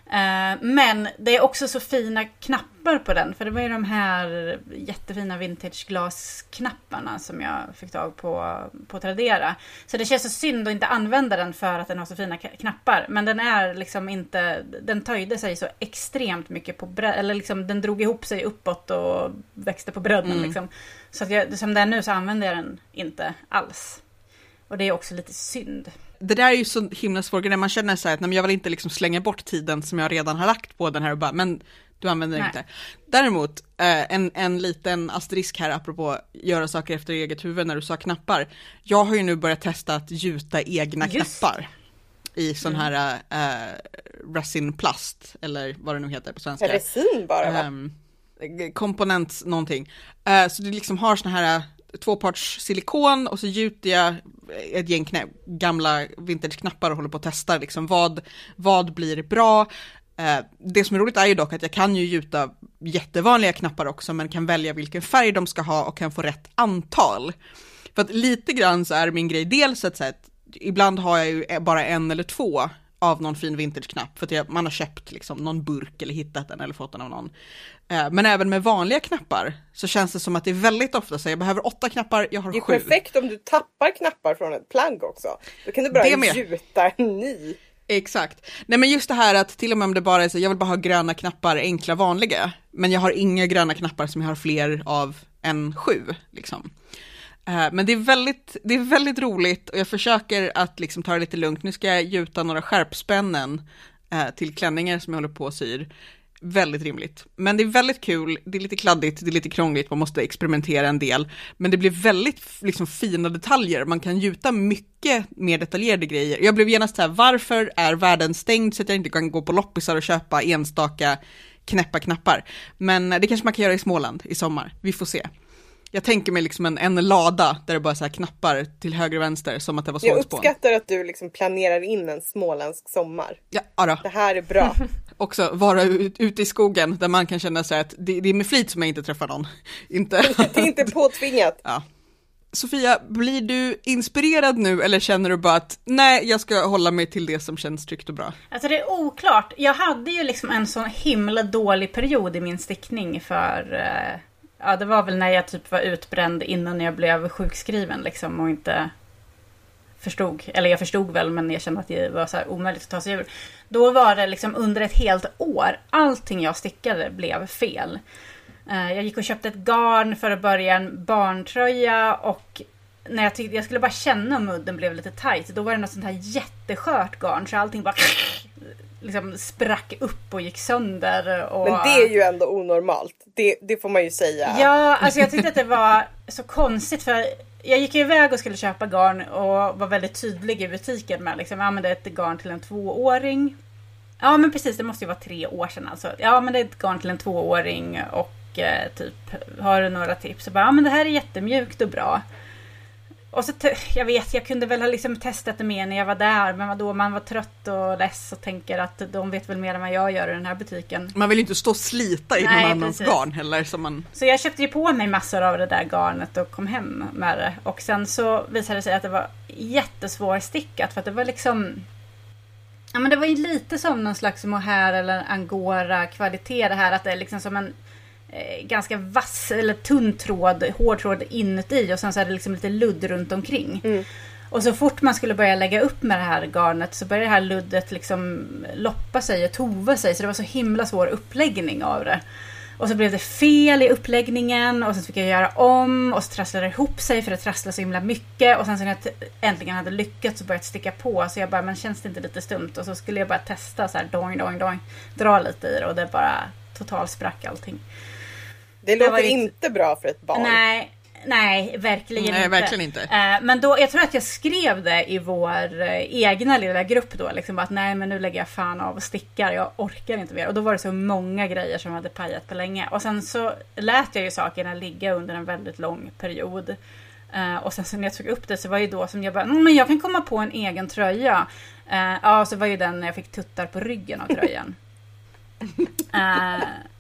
Uh, men det är också så fina knappar på den. För det var ju de här jättefina vintage glasknapparna som jag fick tag på på Tradera. Så det känns så synd att inte använda den för att den har så fina knappar. Men den är liksom inte, den töjde sig så extremt mycket på bredd, eller liksom den drog ihop sig uppåt och växte på bredden mm. liksom. Så att jag, som det är nu så använder jag den inte alls. Och det är också lite synd. Det där är ju så himla svårt, när man känner så här att nej, jag vill inte liksom slänga bort tiden som jag redan har lagt på den här och bara, men du använder den inte. Däremot, eh, en, en liten asterisk här apropå göra saker efter eget huvud när du sa knappar. Jag har ju nu börjat testa att gjuta egna Just. knappar i sån mm. här äh, resinplast, eller vad det nu heter på svenska. Resin bara va? Um, komponent någonting. Eh, så du liksom har såna här eh, tvåparts silikon och så gjuter jag ett gäng knä, gamla vintageknappar och håller på att testa liksom vad, vad blir bra. Eh, det som är roligt är ju dock att jag kan ju gjuta jättevanliga knappar också men kan välja vilken färg de ska ha och kan få rätt antal. För att lite grann så är min grej dels att, så att ibland har jag ju bara en eller två av någon fin vintage-knapp för att man har köpt liksom någon burk eller hittat den eller fått den av någon. Eh, men även med vanliga knappar så känns det som att det är väldigt ofta så jag behöver åtta knappar, jag har sju. Det är sju. perfekt om du tappar knappar från ett plagg också. Då kan du bara gjuta en ny. Exakt. Nej men just det här att till och med om det bara är så, jag vill bara ha gröna knappar, enkla vanliga. Men jag har inga gröna knappar som jag har fler av än sju. Liksom. Eh, men det är, väldigt, det är väldigt roligt och jag försöker att liksom ta det lite lugnt. Nu ska jag gjuta några skärpspännen eh, till klänningar som jag håller på och syr. Väldigt rimligt. Men det är väldigt kul, det är lite kladdigt, det är lite krångligt, man måste experimentera en del. Men det blir väldigt liksom, fina detaljer, man kan gjuta mycket mer detaljerade grejer. Jag blev genast så här, varför är världen stängd så att jag inte kan gå på loppisar och köpa enstaka knäppa knappar? Men eh, det kanske man kan göra i Småland i sommar, vi får se. Jag tänker mig liksom en, en lada där det bara är så knappar till höger och vänster som att det var Jag uppskattar att du liksom planerar in en småländsk sommar. Ja, ara. Det här är bra. Också vara ute i skogen där man kan känna sig att det, det, är med flit som jag inte träffar någon. Inte. det är inte påtvingat. Ja. Sofia, blir du inspirerad nu eller känner du bara att nej, jag ska hålla mig till det som känns tryggt och bra? Alltså det är oklart. Jag hade ju liksom en sån himla dålig period i min stickning för eh ja, det var väl när jag typ var utbränd innan jag blev sjukskriven liksom och inte förstod, eller jag förstod väl men jag kände att det var så omöjligt att ta sig ur. Då var det liksom under ett helt år, allting jag stickade blev fel. Eh, jag gick och köpte ett garn för att börja en barntröja och när jag tyckte jag skulle bara känna om mudden blev lite tight. Då var det något sånt här jätteskört garn så allting bara liksom sprack upp och gick sönder. Och... Men det är ju ändå onormalt. Det, det får man ju säga. Ja, alltså jag tyckte att det var så konstigt för jag gick iväg och skulle köpa garn och var väldigt tydlig i butiken med liksom, ja det är ett garn till en tvååring. Ja men precis, det måste ju vara tre år sedan alltså. Ja men det är ett garn till en tvååring och eh, typ har du några tips? Och bara, ja men det här är jättemjukt och bra. Och så, jag vet, jag kunde väl ha liksom testat det mer när jag var där, men vadå, man var trött och less och tänker att de vet väl mer än vad jag gör i den här butiken. Man vill ju inte stå och slita i Nej, någon annans garn heller. Så, man... så jag köpte ju på mig massor av det där garnet och kom hem med det. Och sen så visade det sig att det var jättesvårstickat för att det var liksom Ja men det var ju lite som någon slags mohair eller angora kvalitet det här att det är liksom som en ganska vass eller tunn tråd, hård tråd inuti och sen så är det liksom lite ludd runt omkring. Mm. Och så fort man skulle börja lägga upp med det här garnet så började det här luddet liksom loppa sig och tova sig så det var så himla svår uppläggning av det. Och så blev det fel i uppläggningen och sen fick jag göra om och så trasslade det ihop sig för det trasslade så himla mycket. Och sen så när jag äntligen hade lyckats så började det sticka på så jag bara, men känns det inte lite stumt? Och så skulle jag bara testa så här doing, doing, doing. Dra lite i det och det bara totalt sprack allting. Det låter det inte bra för ett barn. Nej, nej verkligen nej, inte. Verkligen inte. Uh, men då, jag tror att jag skrev det i vår uh, egna lilla grupp då. Liksom att nej men nu lägger jag fan av och stickar. Jag orkar inte mer. Och då var det så många grejer som hade pajat på länge. Och sen så lät jag ju sakerna ligga under en väldigt lång period. Uh, och sen så när jag tog upp det så var det då som jag bara, mm, men jag kan komma på en egen tröja. Uh, ja, så var ju den när jag fick tuttar på ryggen av tröjan.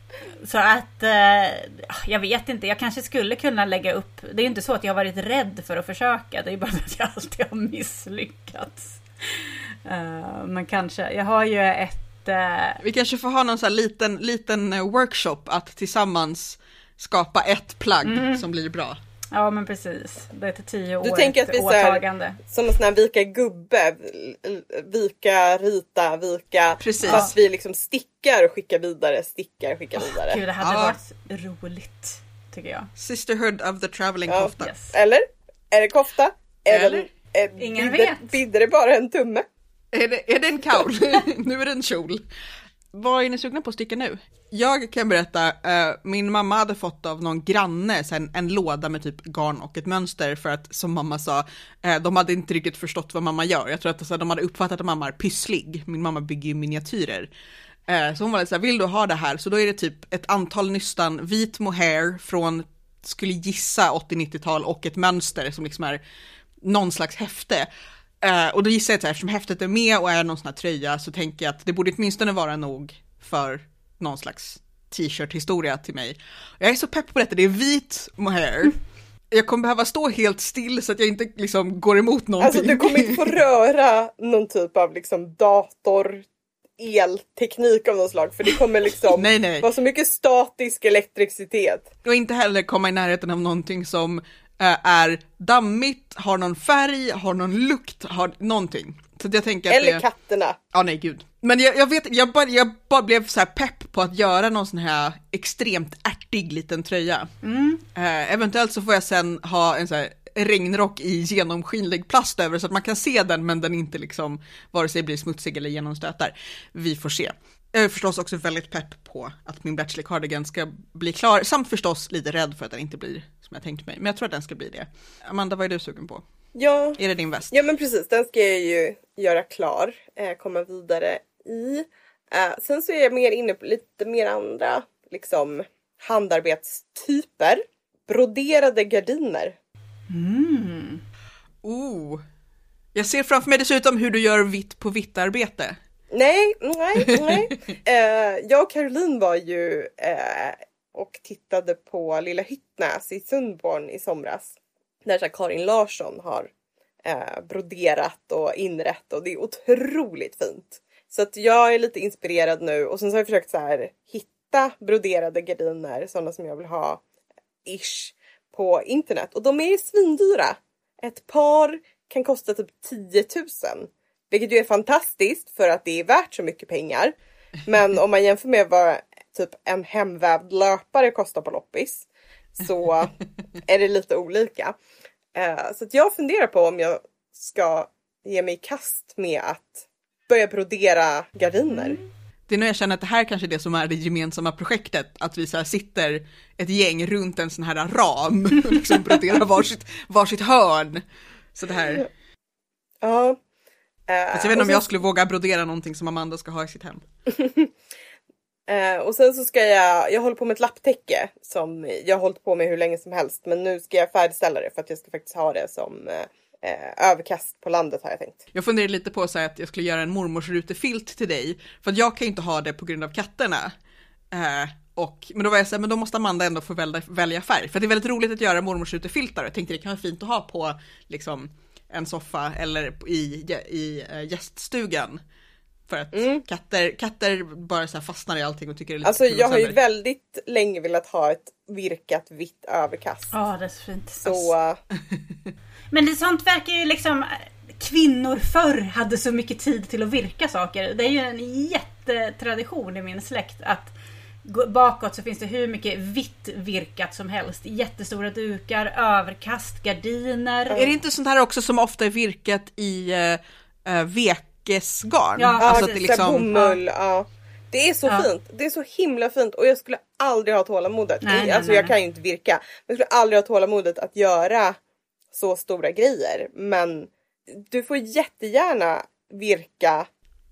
Så att eh, jag vet inte, jag kanske skulle kunna lägga upp. Det är ju inte så att jag har varit rädd för att försöka. Det är bara att jag alltid har misslyckats. Uh, men kanske, jag har ju ett... Uh... Vi kanske får ha någon sån här liten, liten eh, workshop att tillsammans skapa ett plagg mm. som blir bra. Ja men precis. Det är ett tio år Du tänker att vi åtagande. Här, som en sån här vika gubbe. Vika, rita, vika. Precis. Fast vi liksom stickar och skickar vidare, stickar och skickar oh, vidare. Gud det hade ja. varit roligt. Tycker jag. Sisterhood of the traveling ja. kofta. Yes. Eller? Är det kofta? Eller? Eller? Är, Ingen bidde, vet. Bidde det bara en tumme? Är det, är det en kaul? nu är det en kjol. Vad är ni sugna på att sticka nu? Jag kan berätta, eh, min mamma hade fått av någon granne sen en låda med typ garn och ett mönster för att som mamma sa, eh, de hade inte riktigt förstått vad mamma gör. Jag tror att alltså, de hade uppfattat att mamma är pysslig. Min mamma bygger ju miniatyrer. Eh, så hon var lite såhär, vill du ha det här? Så då är det typ ett antal nystan vit mohair från, skulle gissa 80-90-tal och ett mönster som liksom är någon slags häfte. Uh, och då gissar jag att eftersom häftet är med och är någon sån här tröja så tänker jag att det borde åtminstone vara nog för någon slags t-shirt historia till mig. Jag är så pepp på detta, det är vit mohair. Mm. Jag kommer behöva stå helt still så att jag inte liksom går emot någonting. Alltså du kommer inte få röra någon typ av liksom dator, elteknik av något slag för det kommer liksom nej, nej. vara så mycket statisk elektricitet. Och inte heller komma i närheten av någonting som är dammigt, har någon färg, har någon lukt, har någonting. Så jag tänker Eller det... katterna. Ja, nej gud. Men jag, jag vet, jag bara, jag bara blev så här pepp på att göra någon sån här extremt ärtig liten tröja. Mm. Eh, eventuellt så får jag sen ha en så här regnrock i genomskinlig plast över så att man kan se den men den inte liksom vare sig blir smutsig eller genomstötar. Vi får se. Jag är förstås också väldigt pepp på att min bachelor cardigan ska bli klar, samt förstås lite rädd för att den inte blir som jag tänkt mig. Men jag tror att den ska bli det. Amanda, vad är du sugen på? Ja. Är det din väst? Ja men precis, den ska jag ju göra klar, eh, komma vidare i. Eh, sen så är jag mer inne på lite mer andra liksom handarbetstyper. Broderade gardiner. Mm. Oh. Jag ser framför mig dessutom hur du gör vitt på vitt arbete. Nej, nej, nej. eh, jag och Caroline var ju eh, och tittade på Lilla Hyttnäs i Sundborn i somras. Där så Karin Larsson har eh, broderat och inrett och det är otroligt fint. Så att jag är lite inspirerad nu och sen så har jag försökt så här hitta broderade gardiner, sådana som jag vill ha ish på internet och de är svindyra. Ett par kan kosta typ 10 000, vilket ju är fantastiskt för att det är värt så mycket pengar. Men om man jämför med vad typ en hemvävd löpare kostar på loppis så är det lite olika. Eh, så jag funderar på om jag ska ge mig i kast med att börja brodera gardiner. Det är nu jag känner att det här kanske är det som är det gemensamma projektet, att vi så sitter ett gäng runt en sån här ram, liksom broderar varsitt, varsitt hörn. Så det här, Ja. Alltså jag vet inte om jag skulle våga brodera någonting som Amanda ska ha i sitt hem. Eh, och sen så ska jag, jag håller på med ett lapptäcke som jag har hållit på med hur länge som helst. Men nu ska jag färdigställa det för att jag ska faktiskt ha det som eh, eh, överkast på landet har jag tänkt. Jag funderade lite på så att jag skulle göra en mormors rutefilt till dig, för att jag kan ju inte ha det på grund av katterna. Eh, och, men då var jag så här, men då måste Amanda ändå få välja, välja färg, för det är väldigt roligt att göra mormors rutefiltar och jag tänkte det kan vara fint att ha på liksom en soffa eller i, i äh, gäststugan. För att katter, katter bara så här fastnar i allting och tycker det är lite Alltså jag har ju väldigt länge velat ha ett virkat vitt överkast. Ja, det är så fint. Så eh, Men det sånt verkar ju liksom... Kvinnor förr hade så mycket tid till att virka saker. Det är ju en jättetradition i min släkt att bakåt så finns det hur mycket vitt virkat som helst. Jättestora dukar, överkast, gardiner. Är det inte sånt här också som ofta är virkat i äh, äh, vekesgarn? Ja, alltså att det liksom, bomull. Ja. Det är så Ja. fint. Det är så himla fint och jag skulle aldrig ha tålamodet. Nej, nej, alltså nej, jag kan ju inte virka. Men jag skulle aldrig ha tålamodet att göra så stora grejer. Men du får jättegärna virka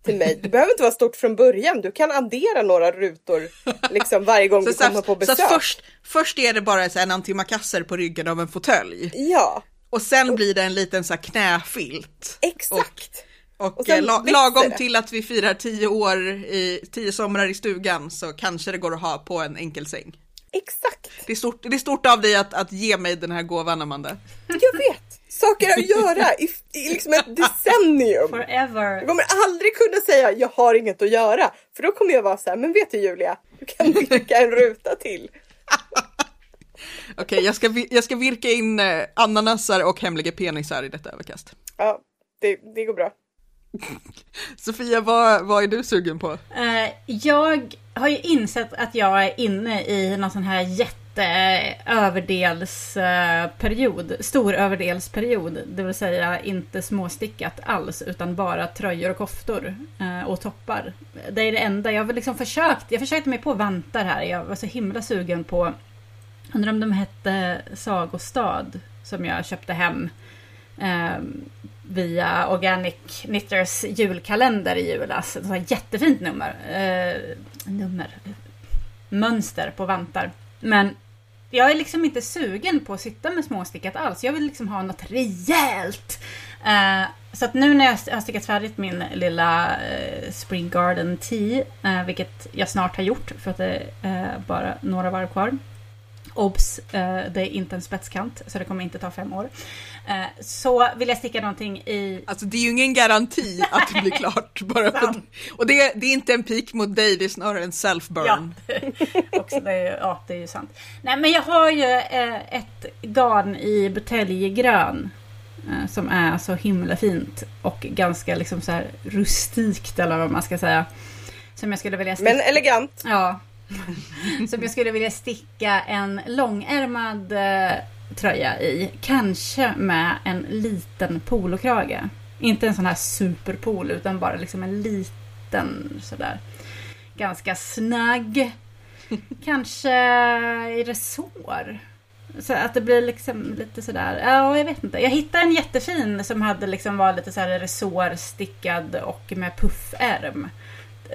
till mig. Det behöver inte vara stort från början. Du kan addera några rutor liksom varje gång du så, så, kommer på så besök. att först, först är det bara så här en antimakasser på ryggen av en fåtölj. Ja, Och sen blir det en liten så här knäfilt. exakt. Och, Och sen eh, la, lagom det. till att vi firar tio år, i, tio somrar i stugan så kanske det går att ha på en enkelsäng. Exakt. Det är stort, det är stort av dig att, att ge mig den här gåvan Amanda. Jag vet. Saker att göra i, i liksom ett decennium. Forever. Jag kommer aldrig kunna säga jag har inget att göra. För då kommer jag vara så här, men vet du Julia, du kan virka en ruta till. Okej, jag, ska, jag ska virka in eh, ananasar och hemliga penisar i detta överkast. Ja, det, det går bra. Sofia, vad, vad är du sugen på? Eh, jag har ju insett att jag är inne i någon sån här jätte Eh, överdelsperiod, eh, stor överdelsperiod, det vill säga inte småstickat alls utan bara tröjor och koftor eh, och toppar. Det är det enda, jag har liksom försökt, jag försökte mig på vantar här, jag var så himla sugen på, undrar om de hette Sagostad som jag köpte hem eh, via Organic Knitters julkalender i julas. Det var ett jättefint nummer. Eh, nummer. Mönster på vantar. Men jag är liksom inte sugen på att sitta med småstickat alls. Jag vill liksom ha något rejält. Uh, så att nu när jag har stickat färdigt min lilla uh, Spring Garden Tea, uh, vilket jag snart har gjort för att det är bara några varv kvar. Obs! Eh, det är inte en spetskant, så det kommer inte ta fem år. Eh, så vill jag sticka någonting i... Alltså det är ju ingen garanti att det blir klart. Bara för, och det, det är inte en pik mot dig, det är snarare en self-burn. Ja, också, det, är, ju- ja, det är ju sant. Nej, men jag har ju eh, ett garn i buteljgrön. Som är så himla fint och ganska liksom så här rustikt eller vad man ska säga. Som jag skulle vilja sticka. Men elegant. Ja. Som jag skulle vilja sticka en långärmad eh, tröja i. Kanske med en liten polokrage. Inte en sån här superpol utan bara liksom en liten sådär. Ganska snagg. Kanske i resår. Så att det blir liksom lite sådär, ja jag vet inte. Jag hittade en jättefin som hade liksom var lite såhär resårstickad och med puffärm.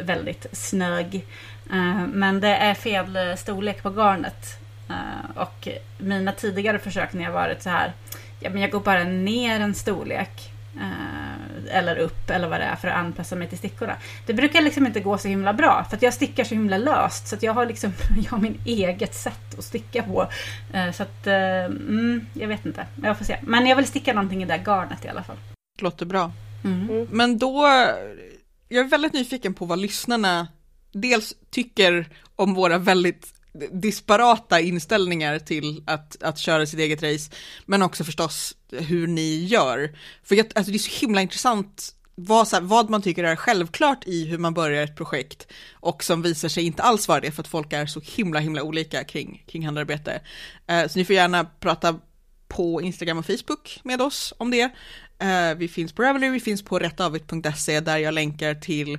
Väldigt snög. Eh, Men det är fel storlek på garnet. Eh, Och mina tidigare försök när jag varit så här, ja men jag går bara ner en storlek. eh, Eller upp eller vad det är för att anpassa mig till stickorna. Det brukar liksom inte gå så himla bra för att jag stickar så himla löst så att jag har liksom, jag har min eget sätt att sticka på. Eh, Så att, eh, mm, jag vet inte. Jag får se. Men jag vill sticka någonting i det där garnet i alla fall. Låter bra. Mm. Men då, jag är väldigt nyfiken på vad lyssnarna dels tycker om våra väldigt disparata inställningar till att, att köra sitt eget race, men också förstås hur ni gör. För jag, alltså det är så himla intressant vad, så här, vad man tycker är självklart i hur man börjar ett projekt och som visar sig inte alls vara det för att folk är så himla himla olika kring, kring handarbete. Eh, så ni får gärna prata på Instagram och Facebook med oss om det. Eh, vi finns på Ravelry, vi finns på rättavit.se där jag länkar till,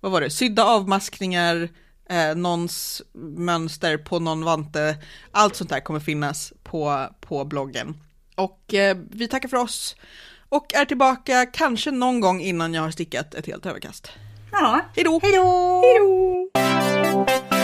vad var det, sydda avmaskningar, eh, någons mönster på någon vante, allt sånt där kommer finnas på, på bloggen. Och eh, vi tackar för oss och är tillbaka kanske någon gång innan jag har stickat ett helt överkast. Ja. Hej då! Hej då! Hej då!